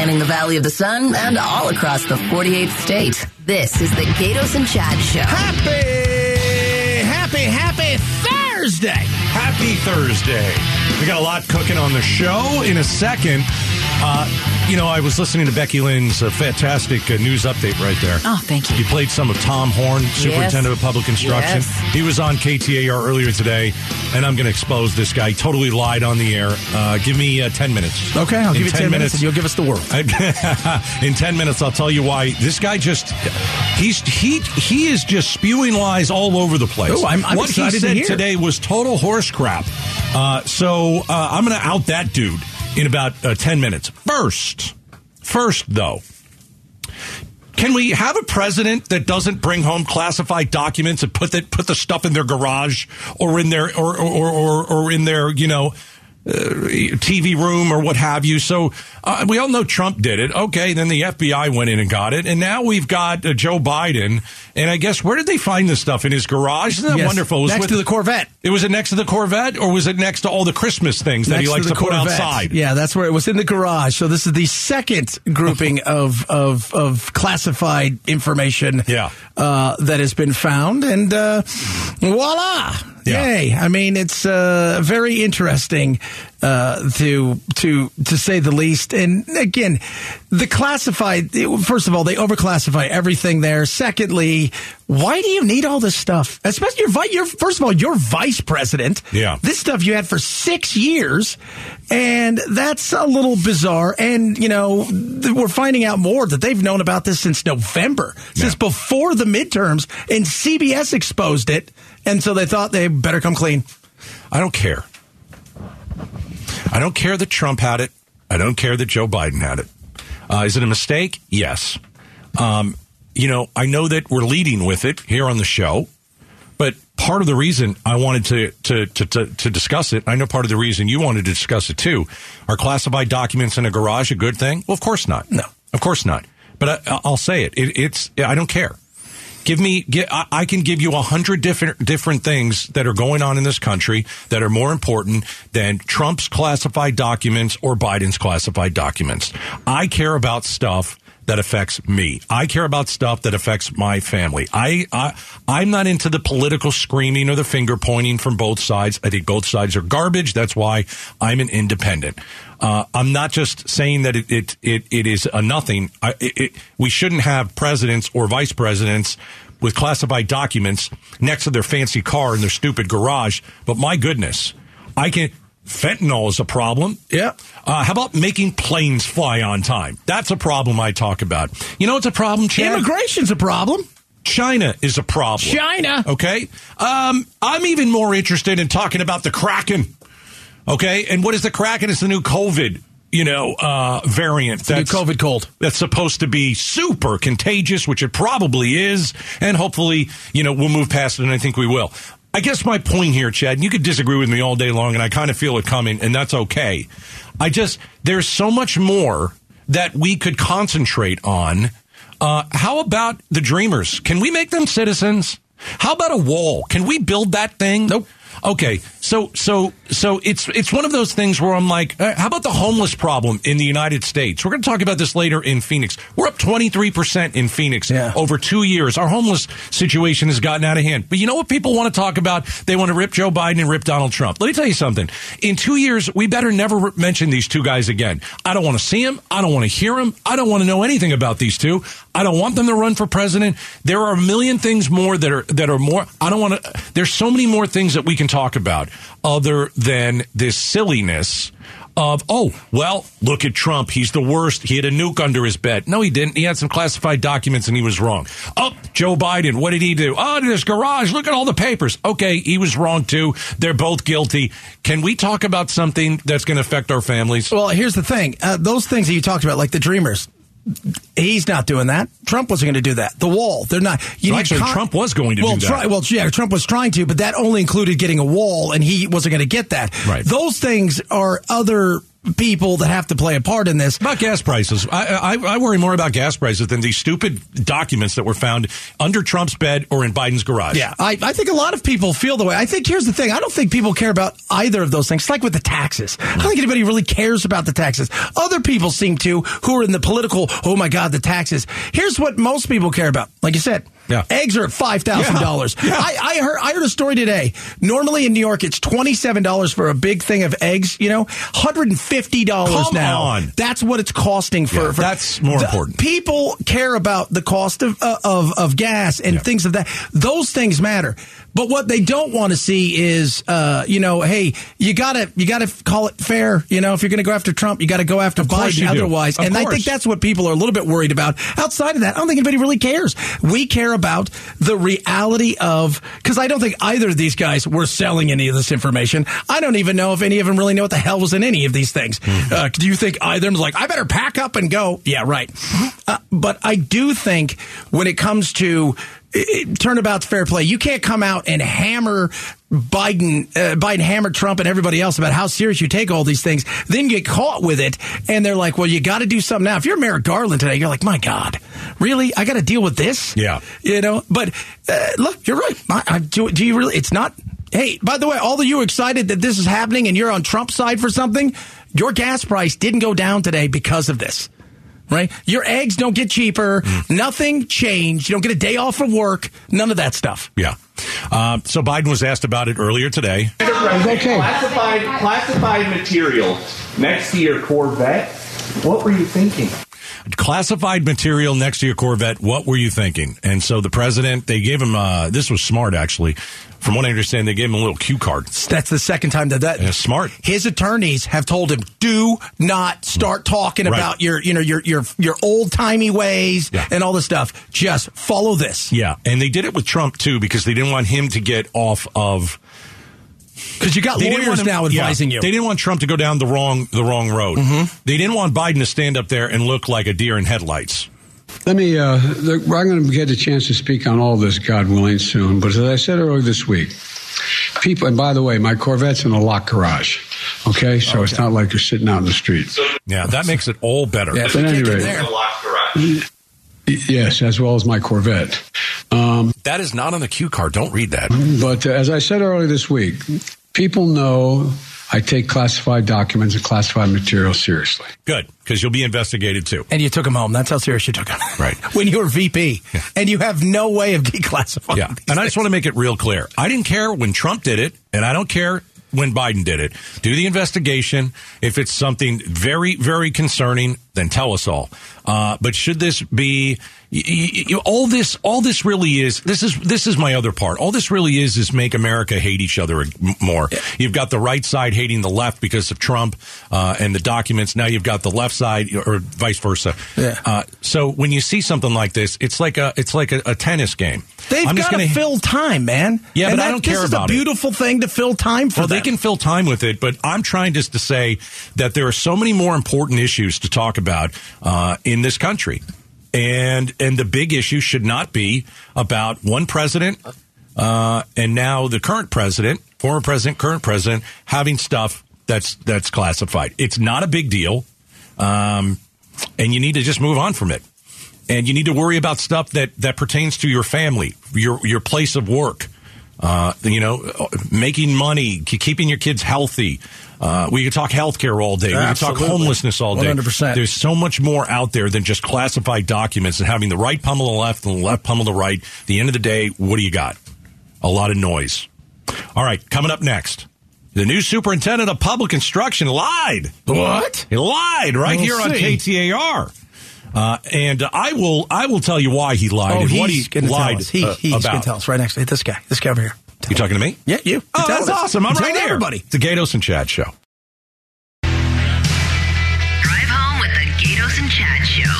spanning the Valley of the Sun and all across the 48th state. This is the Gaydos and Chad Show. Happy, happy, happy Thursday. Happy Thursday. We got a lot cooking on the show in a second. Uh, you know, I was listening to Becky Lynn's uh, fantastic uh, news update right there. Oh, thank you. He played some of Tom Horne, Superintendent of Public Instruction. Yes. He was on KTAR earlier today, and I'm going to expose this guy. He totally lied on the air. Uh, give me uh, 10 minutes. Okay, I'll In give you 10, minutes and you'll give us the world. in 10 minutes i'll tell you why this guy just he's he he is just spewing lies all over the place Oh, I'm- I'm what he excited to said today was total horse crap uh, so uh, i'm gonna out that dude in about uh, 10 minutes. First first though can we have a president that doesn't bring home classified documents and put that put the stuff in their garage or in their or or or, or in their you know uh, TV room or what have you. So uh, we all know Trump did it. Okay, then the FBI went in and got it, and now we've got uh, Joe Biden. And I guess where did they find this stuff in his garage? Isn't that Yes, wonderful? It was next with- to the Corvette. It was it next to the Corvette, or was it next to all the Christmas things that he likes the to, put outside? Yeah, that's where it was in the garage. So this is the second grouping of of of classified information. Yeah. uh, that has been found, and uh, voila! Yeah. Yay! I mean, it's uh, very interesting uh, to to to say the least. And again, the classified. First of all, they overclassify everything there. Secondly, why do you need all this stuff? Especially your, your first of all, your vice president. Yeah. This stuff you had for six years, and that's a little bizarre. And, you know, we're finding out more that they've known about this since November, since before the midterms, and CBS exposed it. And so they thought they better come clean. I don't care. I don't care that Trump had it. I don't care that Joe Biden had it. Uh, is it a mistake? Yes. Um, you know, I know that we're leading with it here on the show, but part of the reason I wanted to to to, to, to discuss it, I know part of the reason you wanted to discuss it too, are classified documents in a garage a good thing? Well, of course not. No. of course not. But I, I'll say it. it. It's I don't care. Give me, get, I can give you a hundred different different things that are going on in this country that are more important than Trump's classified documents or Biden's classified documents. I care about stuff that affects me. I care about stuff that affects my family. I, I I'm not into the political screaming or the finger pointing from both sides. I think both sides are garbage. That's why I'm an independent. Uh, I'm not just saying that it it it, it is a nothing. I, it, it, we shouldn't have presidents or vice presidents with classified documents next to their fancy car in their stupid garage. But my goodness, I can. Fentanyl is a problem. Yeah. Uh, how about making planes fly on time? That's a problem I talk about. You know, it's a problem, Chad. Immigration's a problem. China is a problem. China. Okay. Um, I'm even more interested in talking about the Kraken. Okay. And what is the Kraken? It's the new COVID, you know, uh, variant. The new COVID cold. That's supposed to be super contagious, which it probably is. And hopefully, you know, we'll move past it, and I think we will. I guess my point here, Chad, and you could disagree with me all day long, and I kind of feel it coming, and that's okay. I just, there's so much more that we could concentrate on. Uh, how about the Dreamers? Can we make them citizens? How about a wall? Can we build that thing? Nope. Okay, so so so it's it's one of those things where I'm like, uh, how about the homeless problem in the United States? We're going to talk about this later in Phoenix. We're up 23 percent in Phoenix Yeah. over two years. Our homeless situation has gotten out of hand. But you know what people want to talk about? They want to rip Joe Biden and rip Donald Trump. Let me tell you something. In two years, we better never mention these two guys again. I don't want to see them. I don't want to hear them. I don't want to know anything about these two. I don't want them to run for president. There are a million things more that are that are more. I don't want to. There's so many more things that we can talk about other than this silliness of oh well look at Trump. He's the worst. He had a nuke under his bed. No he didn't. He had some classified documents and he was wrong. Oh Joe Biden. What did he do? Oh in his garage. Look at all the papers. Okay he was wrong too. They're both guilty. Can we talk about something that's going to affect our families? Well, here's the thing. Uh, those things that you talked about, like the Dreamers, he's not doing that. Trump wasn't going to do that. The wall, they're not. You Well, need actually, Trump was going to well, do that. Try, well, yeah, Trump was trying to, but that only included getting a wall, and he wasn't going to get that. Right. Those things are other people that have to play a part in this. About gas prices, I, I, I worry more about gas prices than these stupid documents that were found under Trump's bed or in Biden's garage. Yeah, I, I think a lot of people feel the way. I think here's the thing. I don't think people care about either of those things. It's like with the taxes. I don't think anybody really cares about the taxes. Other people seem to who are in the political, oh my God, the taxes. Here's what most people care about. Like you said, Yeah. eggs are at $5,000. Yeah. I, I heard, I heard a story today. Normally in New York, it's $27 for a big thing of eggs, you know, $150 Come now. on. That's what it's costing for, Yeah, for that's more important. People care about the cost of, uh, of, of gas and things of that. Those things matter. But what they don't want to see is, uh, you know, hey, you gotta, you gotta call it fair. You know, if you're going to go after Trump, you got to go after Biden. Otherwise, and I think that's what people are a little bit worried about. Outside of that, I don't think anybody really cares. We care about the reality of because I don't think either of these guys were selling any of this information. I don't even know if any of them really know what the hell was in any of these things. Mm-hmm. Uh, do you think either of them's like, I better pack up and go? Yeah, right. Uh, but I do think when it comes to turnabout's fair play, you can't come out and hammer Biden, uh, Biden hammer Trump and everybody else about how serious you take all these things, then get caught with it, and they're like, "Well, you got to do something now." If you're Merrick Garland today, you're like, "My God, really? I got to deal with this?" Yeah. you know. But uh, look, you're right. I, I, do, do you really? It's not. Hey, by the way, all of you excited that this is happening and you're on Trump's side for something. Your gas price didn't go down today because of this. Right? Your eggs don't get cheaper. Nothing changed. You don't get a day off from work. None of that stuff. Yeah. Um, so Biden was asked about it earlier today. Okay. Classified, classified material next to your Corvette. What were you thinking? Classified material next to your Corvette. What were you thinking? And so the president, they gave him. Uh, this was smart, actually. From what I understand, they gave him a little cue card. That's the second time that that Yeah, smart. His attorneys have told him, "Do not start talking Right. about your, you know, your your your old timey ways Yeah. and all this stuff. Just follow this Yeah, and they did it with Trump too because they didn't want him to get off of. Because you got They didn't lawyers want him- now yeah, advising you. They didn't want Trump to go down the wrong the wrong road. Mm-hmm. They didn't want Biden to stand up there and look like a deer in headlights. Let me, uh, the, I'm going to get a chance to speak on all this, God willing, soon. But as I said earlier this week, people, and by the way, my Corvette's in a locked garage. Okay. So it's not like you're sitting out in the street. Yeah, that makes it all better. Yeah, At any kick in rate, there. A locked garage. yes, as well as my Corvette. Um, That is not on the cue card. Don't read that. but uh, as I said earlier this week, people know I take classified documents and classified material seriously. Good, because you'll be investigated too. and you took him home. That's how serious you took him. Right. when you were VP, and you have no way of declassifying. Yeah, these and I just want to make it real clear. I didn't care when Trump did it, and I don't care when Biden did it. Do the investigation. If it's something very, very concerning, then tell us all. Uh, but should this be y- y- y- all this? All this really is. This is this is my other part. All this really is is make America hate each other more. You've got the right side hating the left because of Trump uh, and the documents. Now you've got the left side, or vice versa. Yeah. Uh, so when you see something like this, it's like a it's like a, a tennis game. They've I'm got to fill time, man. Yeah, And but I don't care about it. this is a it. beautiful thing to fill time for Well, them. they can fill time with it, but I'm trying just to say that there are so many more important issues to talk about uh, in this country, and and the big issue should not be about one president uh, and now the current president, former president, current president having stuff that's that's classified. It's not a big deal, um, and you need to just move on from it. And you need to worry about stuff that that pertains to your family, your your place of work. Uh, you know, making money, keeping your kids healthy. Uh, we could talk healthcare all day. We could talk homelessness all day. 100%. There's so much more out there than just classified documents and having the right pummel the left and the left pummel the right. At the end of the day, what do you got? A lot of noise. All right, coming up next. The new superintendent of public instruction lied. what? He lied right We'll here on see. KTAR. Uh, and I will I will tell you why he lied Oh, and what he he's going to tell lied us. He, uh, he's going to tell us right next to this guy. This guy over here. You talking to me? Yeah, you. Oh, that's us. awesome. I'm Tell right here. Everybody. It's the Gaydos and Chad show. Drive home with the Gaydos and Chad Show.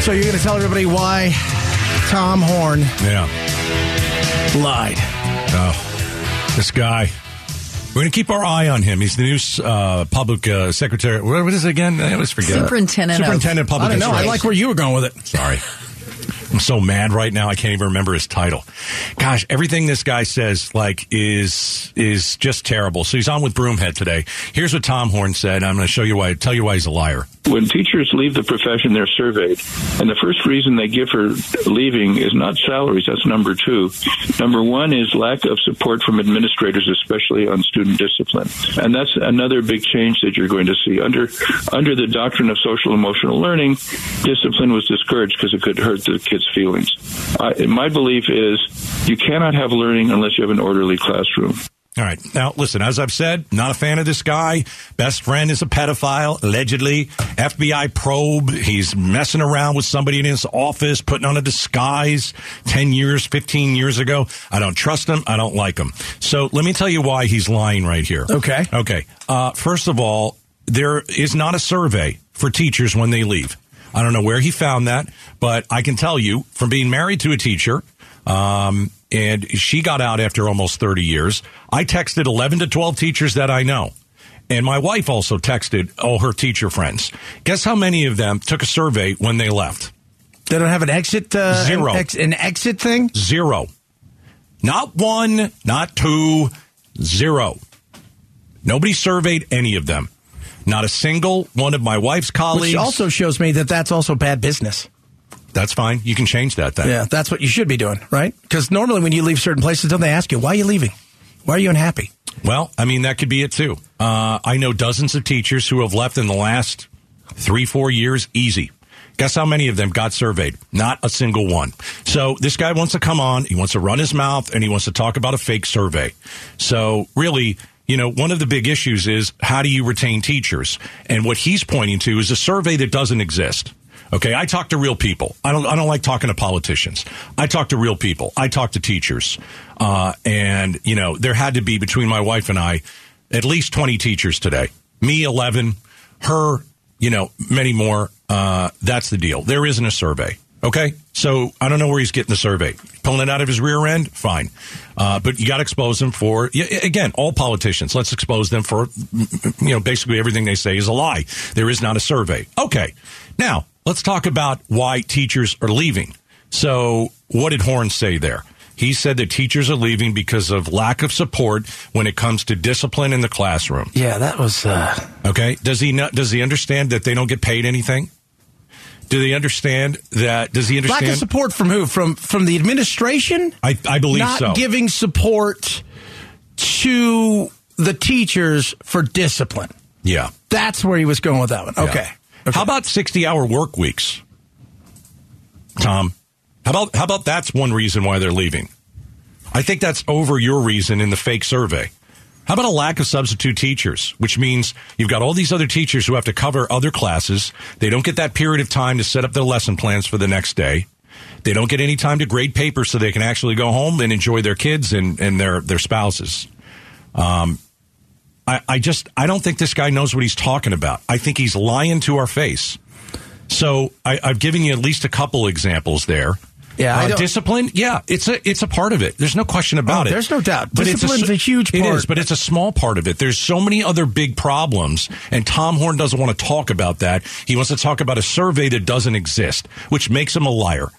So you're going to tell everybody why Tom Horne Yeah. lied. Oh, this guy. We're going to keep our eye on him. He's the new uh, public uh, secretary. What what is it again? I always forget. Superintendent Superintendent of I public don't know. I like where you were going with it. Sorry. I'm so mad right now. I can't even remember his title. Gosh, everything this guy says like is is just terrible. So he's on with Broomhead today. Here's what Tom Horne said. I'm going to show you why. Tell you why he's a liar. When teachers leave the profession, they're surveyed, and the first reason they give for leaving is not salaries. That's number two. Number one is lack of support from administrators, especially on student discipline, and that's another big change that you're going to see under under the doctrine of social emotional learning. Discipline was discouraged because it could hurt the kids' feelings. Uh, my belief is you cannot have learning unless you have an orderly classroom. All right. Now, listen, as I've said, not a fan of this guy. Best friend is a pedophile, allegedly. FBI probe. He's messing around with somebody in his office, putting on a disguise 10 years, 15 years ago. I don't trust him. I don't like him. So let me tell you why he's lying right here. Okay. Okay. Uh, first of all, there is not a survey for teachers when they leave. I don't know where he found that, but I can tell you from being married to a teacher, um, and she got out after almost 30 years. I texted 11 to 12 teachers that I know. And my wife also texted all her teacher friends. Guess how many of them took a survey when they left? They don't have an exit uh, Zero. An, ex- an exit thing. Zero. Not one, not two, zero. Nobody surveyed any of them. Not a single one of my wife's colleagues. Which also shows me that that's also bad business. That's fine. You can change that then. Yeah, that's what you should be doing, right? Because normally when you leave certain places, don't they ask you, why are you leaving? Why are you unhappy? Well, I mean, that could be it too. Uh, I know dozens of teachers who have left in the last three, four years, easy. Guess how many of them got surveyed? Not a single one. So this guy wants to come on, he wants to run his mouth, and he wants to talk about a fake survey. So really, you know, one of the big issues is how do you retain teachers? And what he's pointing to is a survey that doesn't exist. Okay, I talk to real people. I don't. I don't like talking to politicians. I talk to real people. I talk to teachers, uh, and you know, there had to be between my wife and I at least twenty teachers today. Me eleven, her, you know, many more. Uh, that's the deal. There isn't a survey. Okay, so I don't know where he's getting the survey. Pulling it out of his rear end, fine. Uh, but you got to expose them for again. All politicians, let's expose them for you know basically everything they say is a lie. There is not a survey. Okay, now let's talk about why teachers are leaving. So, what did Horne say there? He said that teachers are leaving because of lack of support when it comes to discipline in the classroom. Yeah, that was. Uh... Okay, does he not, does he understand that they don't get paid anything? Do they understand that? Does he understand? Lack of support from who? From from the administration? I, I believe Not so. giving support to the teachers for discipline. yeah. That's where he was going with that one. Yeah. Okay. okay. How about 60 hour work weeks? Tom, how about, how about that's one reason why they're leaving? I think that's over your reason in the fake survey. How about a lack of substitute teachers, which means you've got all these other teachers who have to cover other classes. They don't get that period of time to set up their lesson plans for the next day. They don't get any time to grade papers so they can actually go home and enjoy their kids and, and their, their spouses. Um, I, I just I don't think this guy knows what he's talking about. I think he's lying to our face. So I, I've given you at least a couple examples there. Yeah, uh, discipline. Yeah, it's a it's a part of it. There's no question about Oh, it. there's no doubt. it's Discipline's a huge It part. is, but it's a small part of it. There's so many other big problems, and Tom Horne doesn't want to talk about that. He wants to talk about a survey that doesn't exist, which makes him a liar.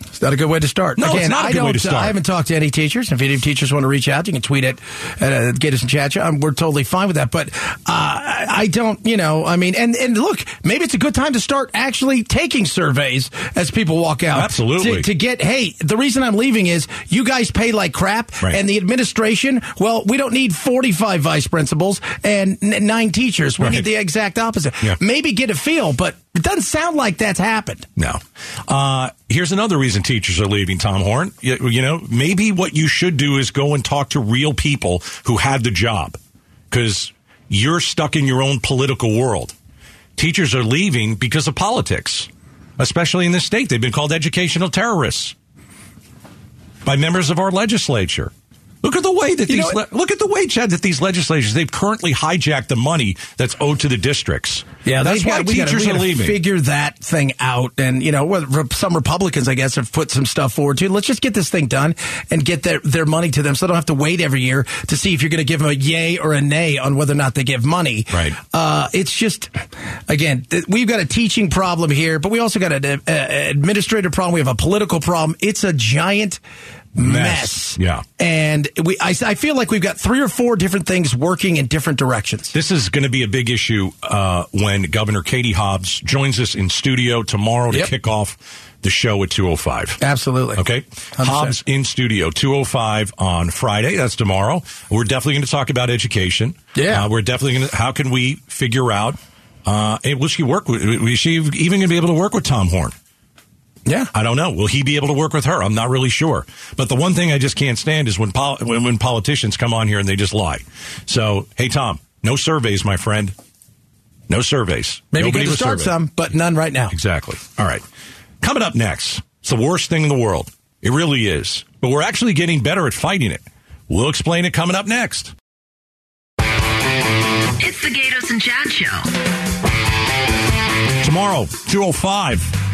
It's not a good way to start. No, it's not a I good way don't, to start. I haven't talked to any teachers. If any teachers want to reach out, you can tweet it at uh, Gaydos and Chad. Um, we're totally fine with that. But uh, I I don't, you know, I mean, and, and look, maybe it's a good time to start actually taking surveys as people walk out. Absolutely. To, to get, hey, the reason I'm leaving is you guys pay like crap, Right. and the administration, well, we don't need 45 vice principals and n- nine teachers. We Right. need the exact opposite. Yeah. Maybe get a feel, but it doesn't sound like that's happened. No. Uh, here's another reason teachers are leaving, Tom Horne. You, you know, maybe what you should do is go and talk to real people who had the job because you're stuck in your own political world. Teachers are leaving because of politics, especially in this state. They've been called educational terrorists by members of our legislature. Look at the way that You these le- look at the way Chad that these legislatures they've currently hijacked the money that's owed to the districts. Yeah, that's why gotta- we gotta- teachers are leaving. Figure that thing out, and you know, some Republicans, I guess, have put some stuff forward too. Let's just get this thing done and get their their money to them, so they don't have to wait every year to see if you're going to give them a yay or a nay on whether or not they give money. Right. Uh, it's just, again, th- we've got a teaching problem here, but we also got an uh, administrative problem. We have a political problem. It's a giant. Mess. Mess. Yeah. And we, I, I feel like we've got three or four different things working in different directions. This is going to be a big issue uh, when Governor Katie Hobbs joins us in studio tomorrow to Yep. kick off the show at 205. Absolutely. Okay. 100%. Hobbs in studio, 205 on Friday. That's tomorrow. We're definitely going to talk about education. Yeah. Uh, we're definitely going to, how can we figure out, uh, will she work with, is she even going to be able to work with Tom Horne? Yeah. I don't know. Will he be able to work with her? I'm not really sure. But the one thing I just can't stand is when pol- when, when politicians come on here and they just lie. So, hey Tom, no surveys, my friend. No surveys. Maybe Nobody good to was start surveyed. some, but none right now. Exactly. All right. Coming up next, it's the worst thing in the world. It really is. But we're actually getting better at fighting it. We'll explain it coming up next. It's the Gaydos and Chad Show. Tomorrow, 205.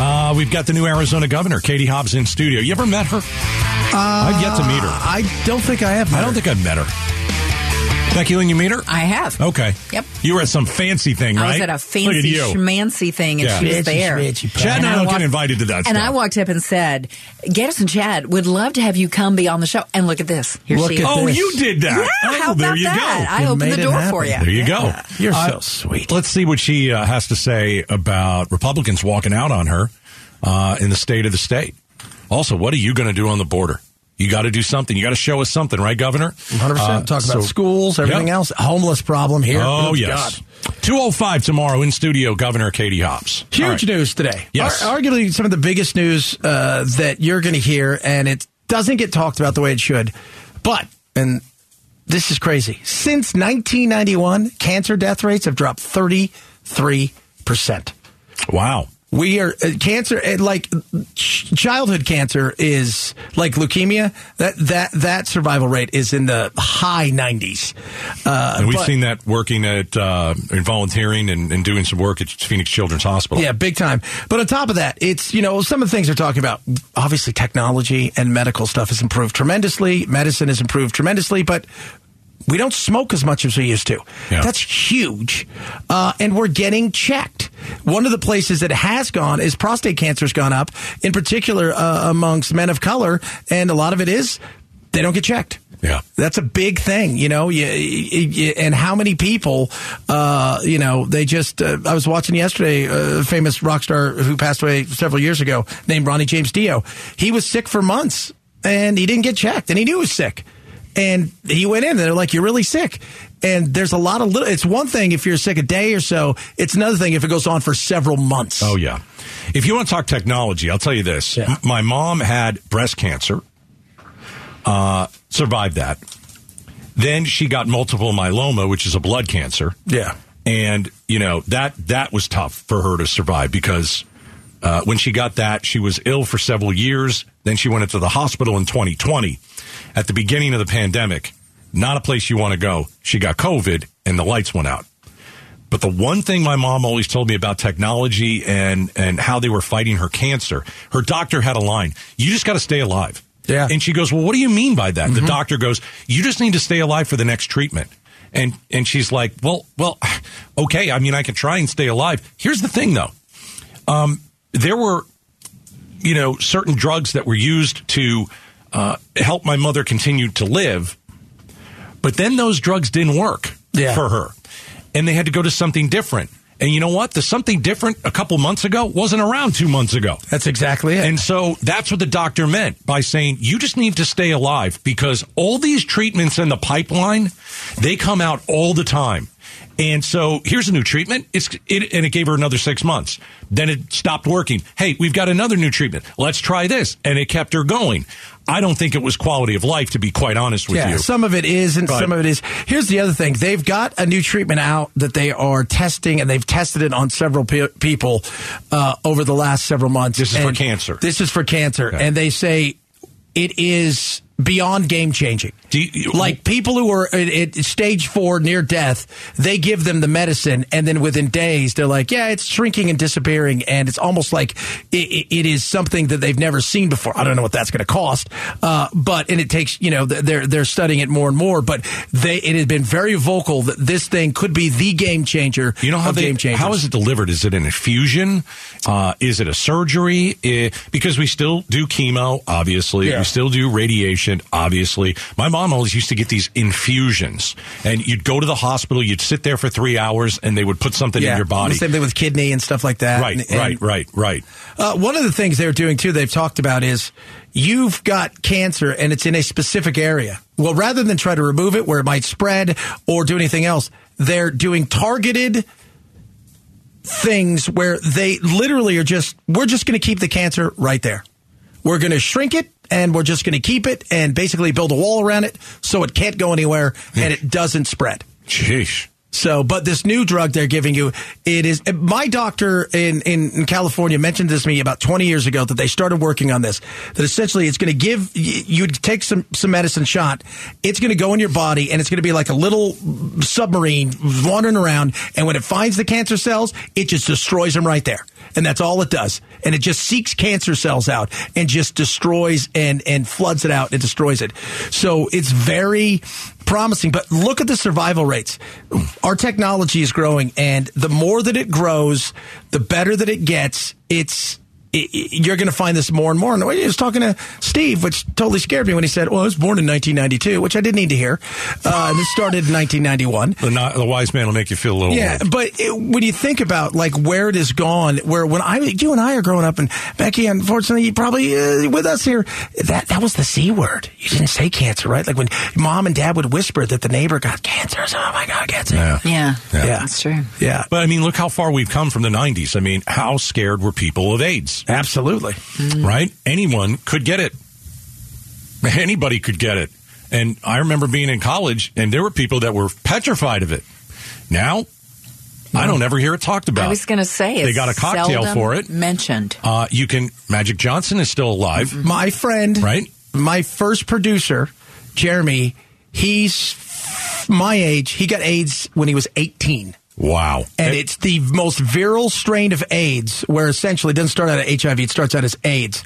Uh, we've got the new Arizona governor, Katie Hobbs, in studio. You ever met her? I've yet to meet her. I don't think I have. I don't think I've met her. Becky Lynn, you meet her? I have. Okay. Yep. You were at some fancy thing, right? I was at a Look at fancy you. schmancy thing, and Yeah. she was there. Chad and And I I don't walked- get invited to that And stuff. I walked up and said, Gaydos and Chad would love to have you come be on the show. And look at this. Here Look she at is. oh, this. you did that. Yeah, oh, how there about you that? go. I You opened made the it door happen. for you. There you go. You're Uh, so sweet. Let's see what she uh, has to say about Republicans walking out on her uh, in the state of the state. Also, what are you going to do on the border? You got to do something. You got to show us something, right, Governor? 100%. Uh, Talk so- about schools, everything Yep. else. Homeless problem here. Oh, Good yes. God. 205 tomorrow in studio, Governor Katie Hobbs. Huge right. news today. Yes. Ar- arguably some of the biggest news uh, that you're going to hear, and it doesn't get talked about the way it should. But, and this is crazy, since 1991, cancer death rates have dropped 33%. Wow. We are uh, cancer uh, like ch- childhood cancer is like leukemia. That that that survival rate is in the high 90s. Uh, And we've but- seen that working at uh, and volunteering and, and doing some work at Phoenix Children's Hospital. Yeah, big time. But on top of that, it's, you know, some of the things they're talking about, obviously technology and medical stuff has improved tremendously. Medicine has improved tremendously, but we don't smoke as much as we used to. Yeah. That's huge. Uh, and we're getting checked. One of the places that has gone is prostate cancer's gone up, in particular uh, amongst men of color. And a lot of it is they don't get checked. Yeah. That's a big thing, you know. You, you, you- and how many people, uh, you know, they just. Uh, I was watching yesterday a famous rock star who passed away several years ago, named Ronnie James Dio. He was sick for months and he didn't get checked, and he knew he was sick. And he went in, and they're like, "You're really sick." And there's a lot of little. It's one thing if you're sick a day or so. It's another thing if it goes on for several months. Oh yeah. If you want to talk technology, I'll tell you this. Yeah. My mom had breast cancer. Uh, survived that. Then she got multiple myeloma, which is a blood cancer. yeah. And you know that that was tough for her to survive because uh, when she got that, she was ill for several years. Then she went into the hospital in 2020 at the beginning of the pandemic. Not a place you want to go. She got COVID, and the lights went out. But the one thing my mom always told me about technology and and how they were fighting her cancer, her doctor had a line: "You just got to stay alive." Yeah. And she goes, "Well, what do you mean by that?" The doctor goes, "You just need to stay alive for the next treatment." And and she's like, "Well, well, okay. I mean, I can try and stay alive." Here's the thing, though. Um, there were, you know, certain drugs that were used to uh, help my mother continue to live, but then those drugs didn't work Yeah. for her, and they had to go to something different. And you know what? The something different a couple months ago wasn't around two months ago. That's exactly it. And so that's what the doctor meant by saying you just need to stay alive because all these treatments in the pipeline, they come out all the time. And so here's a new treatment. It's it, and it gave her another six months. Then it stopped working. Hey, we've got another new treatment. Let's try this, and it kept her going. I don't think it was quality of life, to be quite honest with yeah, you. some of it is, and But- some of it is. Here's the other thing: they've got a new treatment out that they are testing, and they've tested it on several pe- people uh, over the last several months. This is for cancer. This is for cancer, Okay. and they say it is beyond game changing. Do you- like people who are at, at stage four near death, they give them the medicine, and then within days they're like, "Yeah, it's shrinking and disappearing," and it's almost like it, it is something that they've never seen before. I don't know what that's going to cost, uh, but and it takes you know they're they're studying it more and more, but they it has been very vocal that this thing could be the game changer. You know how they, game changers. how is it delivered? Is it an infusion? Uh, is it a surgery? Eh, because we still do chemo, obviously. Yeah. We still do radiation, obviously. My mom always used to get these infusions, and you'd go to the hospital, you'd sit there for three hours, and they would put something in your body. The same thing with kidney and stuff like that. Right, And- and- right, right, right. Uh, one of the things they're doing too, they've talked about is you've got cancer and it's in a specific area. Well, rather than try to remove it where it might spread or do anything else, they're doing targeted things where they literally are just, we're just going to keep the cancer right there. We're going to shrink it and we're just going to keep it and basically build a wall around it so it can't go anywhere and it doesn't spread. Sheesh. So, but this new drug they're giving you, it is. My doctor in, in, in California mentioned this to me about 20 years ago that they started working on this. That essentially it's going to give you take some some medicine shot. It's going to go in your body and it's going to be like a little submarine wandering around. And when it finds the cancer cells, it just destroys them right there. And that's all it does. And it just seeks cancer cells out and just destroys and, and floods it out and destroys it. So it's very promising, but look at the survival rates. Our technology is growing and the more that it grows, the better that it gets. It's, it, it- you're going to find this more and more. And I was talking to Steve, which totally scared me when he said, well, I was born in 1992, which I didn't need to hear. Uh, this started in 1991. The, not, the wise man will make you feel a little Yeah, old. but it, when you think about like where it has gone, where when I, you and I are growing up, and Becky, unfortunately, you probably uh, with us here, that that was the c word. You didn't say cancer, right? Like when mom and dad would whisper that the neighbor got cancer. So, oh my god, cancer. Yeah. Yeah, Yeah. that's true. Yeah, But I mean, look how far we've come from the 90s. I mean, how scared were people of AIDS? Absolutely. right? Anyone could get it. Anybody could get it. And I remember being in college, and there were people that were petrified of it. Now, I don't ever hear it talked about. I was going to say They got a cocktail for it. Mentioned. Uh, you can. Magic Johnson is still alive, My friend, right? my first producer, Jeremy, he's my age. He got AIDS when he was 18. Wow. And It- it's the most virile strain of AIDS, where essentially it doesn't start out as HIV, it starts out as AIDS.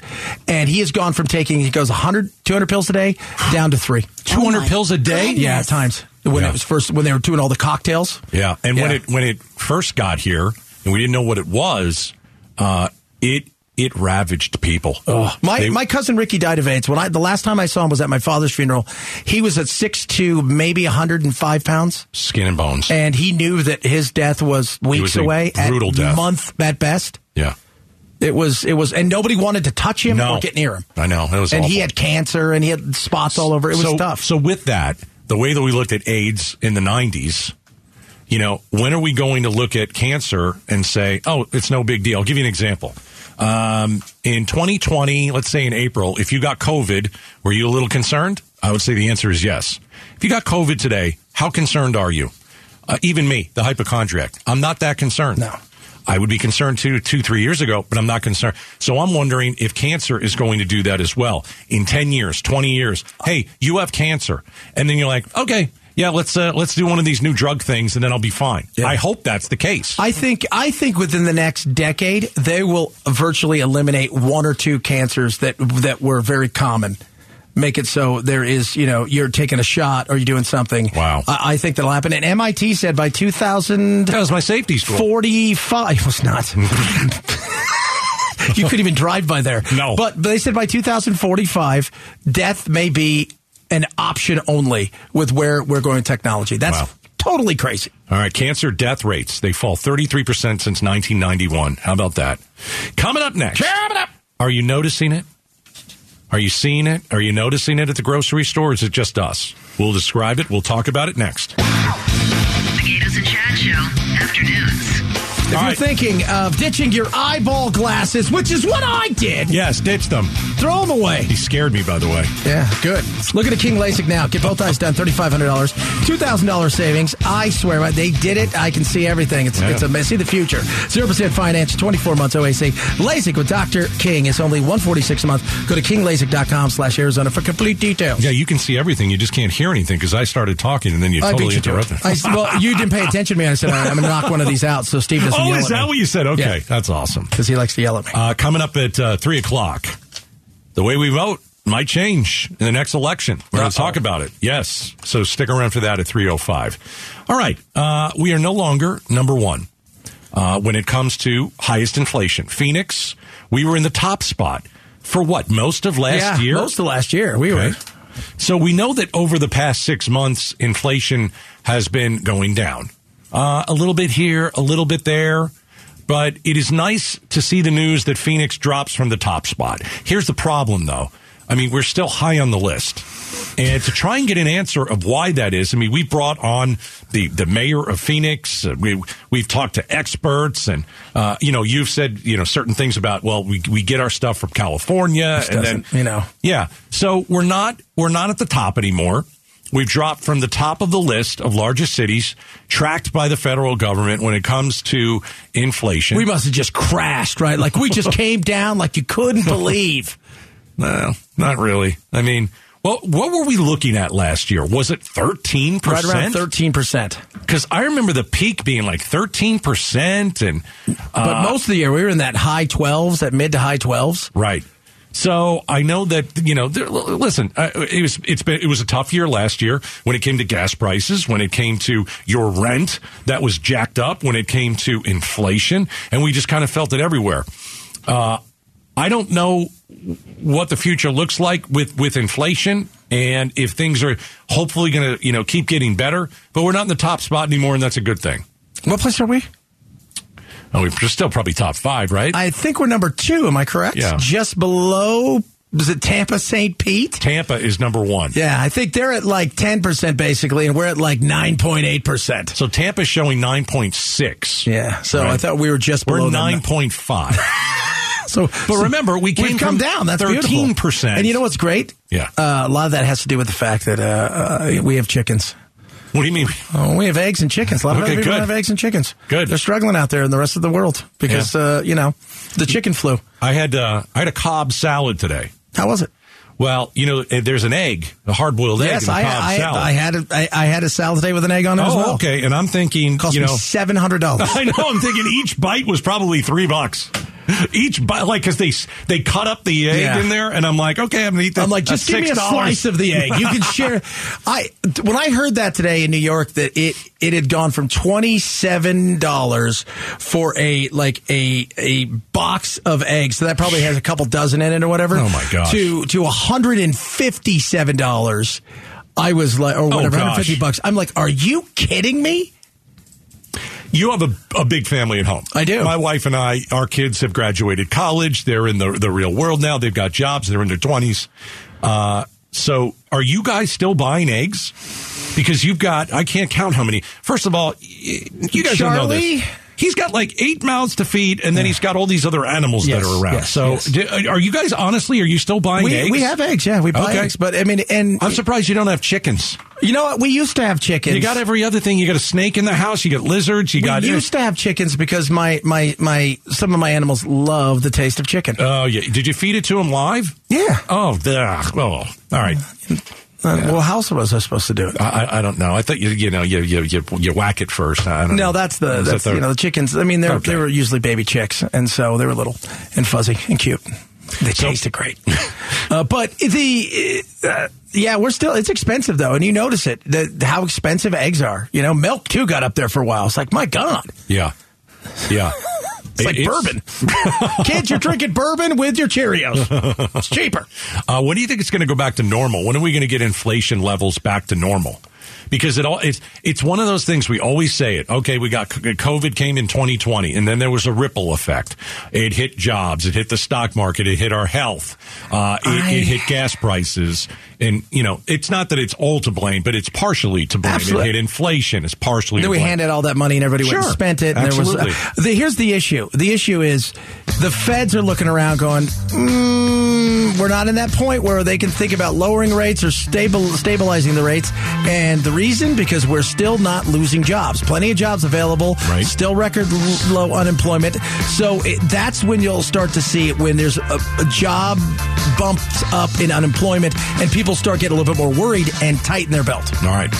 And he has gone from taking, he goes 100, 200 pills a day down to three. 200 Oh pills a day. goodness. Yeah, at times. When Yeah. it was first, when they were doing all the cocktails. Yeah, and when it when it first got here, and we didn't know what it was, uh, it it ravaged people. My They- my cousin Ricky died of AIDS. When I the last time I saw him was at my father's funeral. He was at six two, maybe 105 pounds. skin and bones. And he knew that his death was weeks was a away. brutal at death. month at best. yeah, It was it was and nobody wanted to touch him no, or get near him. I know it was. And he had cancer and he had spots all over. It was so, tough. So with that, the way that we looked at AIDS in the '90s, you know, when are we going to look at cancer and say, "Oh, it's no big deal"? I'll give you an example. Um, in 2020, let's say in April, if you got COVID, were you a little concerned? I would say the answer is yes. If you got COVID today, how concerned are you? Uh, even me, the hypochondriac, I'm not that concerned. No. I would be concerned too, two, three years ago, but I'm not concerned. So I'm wondering if cancer is going to do that as well in 10 years, 20 years. Hey, you have cancer. And then you're like, okay, yeah, let's, uh, let's do one of these new drug things and then I'll be fine. Yeah. I hope that's the case. I think I think within the next decade they will virtually eliminate one or two cancers that that were very common. Make it so there is, you know, you're taking a shot or you're doing something. Wow. I, I think that'll happen. And MIT said by 2000. that was my safety score. it was not. you couldn't even drive by there. No. But, but they said by 2045, death may be an option only with where we're going with technology. That's Wow. totally crazy. All right, cancer death rates, they fall 33% since 1991. How about that? Coming up next. Coming up. Are you noticing it? Are you seeing it? Are you noticing it at the grocery store? Or is it just us? We'll describe it. We'll talk about it next. The Gaydos and Chad Show, afternoons. If All you're right. thinking of ditching your eyeball glasses, which is what I did, Yes, ditch them. throw them away. He scared me, by the way. Yeah, good. Look at a King LASIK now. Get both eyes done. Thirty five hundred dollars, two thousand dollars savings. I swear, uh, they did it. I can see everything. It's Yeah. it's a see the future. Zero percent finance, twenty four months OAC. LASIK with Doctor King is only one forty six a month. Go to kinglasik.com slash Arizona for complete details. Yeah, you can see everything. You just can't hear anything because I started talking and then you I totally beat you to it. interrupted. Well, you didn't pay attention to me. I said I'm going to knock one of these out so Steve doesn't oh, is at that what you said? Okay, Yeah. that's awesome. Because he likes to yell at me. Uh, coming up at uh, 3 o'clock, the way we vote might change in the next election. We're going to talk about it. Yes. So stick around for that at 3.05. All right. Uh, we are no longer number one uh, when it comes to highest inflation. Phoenix, we were in the top spot for what? Most of last yeah, year? most of last year we were. So we know that over the past six months, inflation has been going down. Uh, a little bit here, a little bit there. But it is nice to see the news that Phoenix drops from the top spot. Here's the problem, though. I mean, we're still high on the list. And to try and get an answer of why that is, I mean, we brought on the, the mayor of Phoenix. Uh, we, we've talked to experts and, uh, you know, you've said, you know, certain things about, well, we, we get our stuff from California and then, you know. yeah. So we're not we're not at the top anymore. We've dropped from the top of the list of largest cities tracked by the federal government when it comes to inflation. We must have just crashed, right? Like we just came down like you couldn't believe. no, not really. I mean, well, what were we looking at last year? Was it 13%? Right around thirteen percent. Because I remember the peak being like 13% and But uh, most of the year we were in that high twelves, that mid to high twelves. Right. So I know that you know. There, listen, uh, it was it's been it was a tough year last year when it came to gas prices, when it came to your rent that was jacked up, when it came to inflation, and we just kind of felt it everywhere. Uh, I don't know what the future looks like with with inflation and if things are hopefully going to you know keep getting better, but we're not in the top spot anymore, and that's a good thing. What place are we? Oh, we're still probably top five, right? I think we're number two. Am I correct? Yeah. Just below. Was it Tampa St. Pete? Tampa is number one. Yeah, I think they're at like ten percent basically, and we're at like nine point eight percent. So Tampa's showing nine point six. Yeah, so I thought we were just below We're nine point five. So, But remember, we came we've come down. That's 13%. And you know what's great? Yeah. uh, a lot of that has to do with the fact that uh, uh, we have chickens. What do you mean? Oh, we have eggs and chickens. A lot of Okay, people good. don't have eggs and chickens. Good. They're struggling out there in the rest of the world because uh, you know the chicken flu. I had uh, I had a Cobb salad today. How was it? Well, you know, eh, there's an egg, a hard boiled egg yes, I, I, salad. I had a, I, I had a salad today with an egg on it oh, as well. okay. And I'm thinking, Cost you know, seven hundred dollars. I know. I'm thinking each bite was probably three bucks. Each bite, like, because they they cut up the egg Yeah. in there, and I'm like, okay, I'm gonna eat this. I'm like, just give me a slice of the egg. You can share. I when I heard that today in New York that it it had gone from twenty seven dollars for a like a a box of eggs, so that probably has a couple dozen in it or whatever. Oh, my gosh. To to hundred and fifty seven dollars. I was like, or oh whatever, Oh, 150 bucks. I'm like, are you kidding me? You have a, a big family at home. I do. My wife and I, our kids have graduated college. They're in the, the real world now. They've got jobs. They're in their 20s. Uh, so are you guys still buying eggs? Because you've got, I can't count how many. First of all, you guys don't know Charlie? this. He's got like eight mouths to feed, and then he's got all these other animals Yes, that are around. yes, so, yes. di- are you guys honestly? Are you still buying We, eggs? we have eggs, yeah, we buy Okay. eggs, but I mean, and I'm surprised you don't have chickens. you know what? We used to have chickens. You got every other thing. You got a snake in the house. You got lizards. You we got. used to have chickens because my my my some of my animals love the taste of chicken. Oh yeah. Did you feed it to them live? yeah. Oh, ugh. oh, all right. Uh, Uh, Well, how else was I supposed to do it? I, I- don't know. I thought you you know you you you, you whack it first. I don't know. No, that's the that's the- you know the chickens. I mean, they Okay. they were usually baby chicks, and so they were little and fuzzy and cute. They tasted great, uh, but the uh, yeah, we're still. It's expensive though, and you notice it. The, how expensive eggs are. You know, milk too got up there for a while. It's like my god, yeah, yeah. It's like bourbon. Kids, you're drinking bourbon with your Cheerios. It's cheaper. Uh, when do you think it's going to go back to normal? When are we going to get inflation levels back to normal? Because it all it's it's one of those things we always say it. Okay, we got COVID came in 2020, and then there was a ripple effect. It hit jobs, it hit the stock market, it hit our health, uh, it, I- it hit gas prices, and you know it's not that it's all to blame, but it's partially to blame. Absolutely. It hit inflation, it's partially. To blame. Then we blame. handed all that money and everybody went and spent it. And Absolutely. There was, uh, the, here's the issue. The issue is the feds are looking around going, mm, we're not in that point where they can think about lowering rates or stable, stabilizing the rates. And the reason, because we're still not losing jobs. Plenty of jobs available. Right. Still record low unemployment. So it, that's when you'll start to see it when there's a, a job bumps up in unemployment and people start getting a little bit more worried and tighten their belt. All right.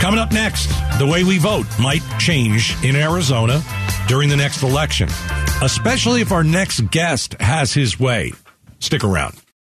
Coming up next, the way we vote might change in Arizona during the next election, especially if our next guest has his way. Stick around.